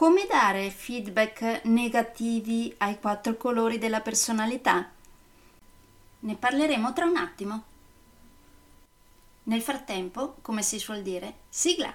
Come dare feedback negativi ai quattro colori della personalità? Ne parleremo tra un attimo. Nel frattempo, come si suol dire, sigla!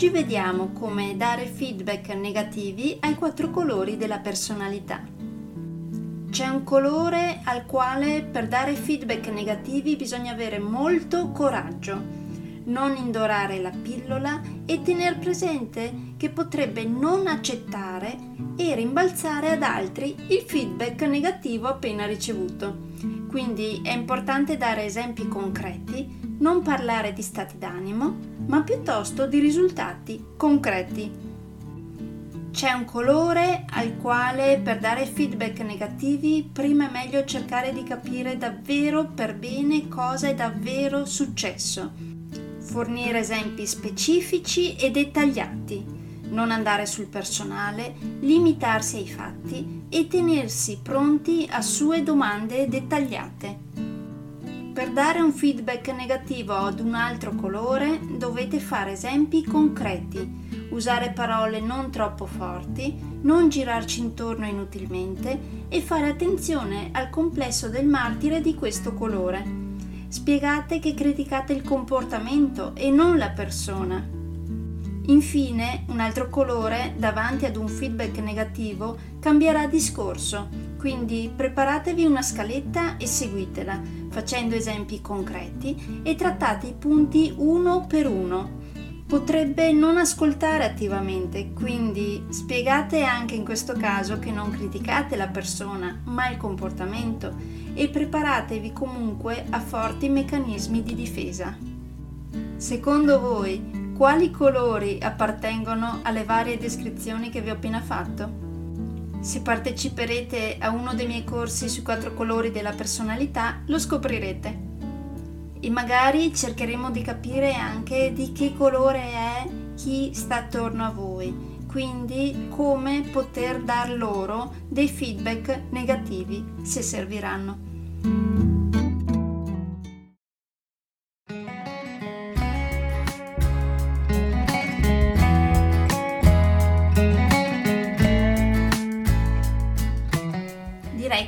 Oggi vediamo come dare feedback negativi ai quattro colori della personalità. C'è un colore al quale per dare feedback negativi bisogna avere molto coraggio, non indorare la pillola e tener presente che potrebbe non accettare e rimbalzare ad altri il feedback negativo appena ricevuto. Quindi è importante dare esempi concreti, non parlare di stati d'animo, ma piuttosto di risultati concreti. C'è un colore al quale per dare feedback negativi prima è meglio cercare di capire davvero per bene cosa è davvero successo. Fornire esempi specifici e dettagliati, non andare sul personale, limitarsi ai fatti e tenersi pronti a sue domande dettagliate. Per dare un feedback negativo ad un altro colore dovete fare esempi concreti, usare parole non troppo forti, non girarci intorno inutilmente e fare attenzione al complesso del martire di questo colore. Spiegate che criticate il comportamento e non la persona. Infine, un altro colore davanti ad un feedback negativo cambierà discorso, quindi preparatevi una scaletta e seguitela facendo esempi concreti e trattate i punti uno per uno. Potrebbe non ascoltare attivamente, quindi spiegate anche in questo caso che non criticate la persona, ma il comportamento e preparatevi comunque a forti meccanismi di difesa. Secondo voi, quali colori appartengono alle varie descrizioni che vi ho appena fatto? Se parteciperete a uno dei miei corsi sui quattro colori della personalità, lo scoprirete. E magari cercheremo di capire anche di che colore è chi sta attorno a voi, quindi come poter dar loro dei feedback negativi se serviranno.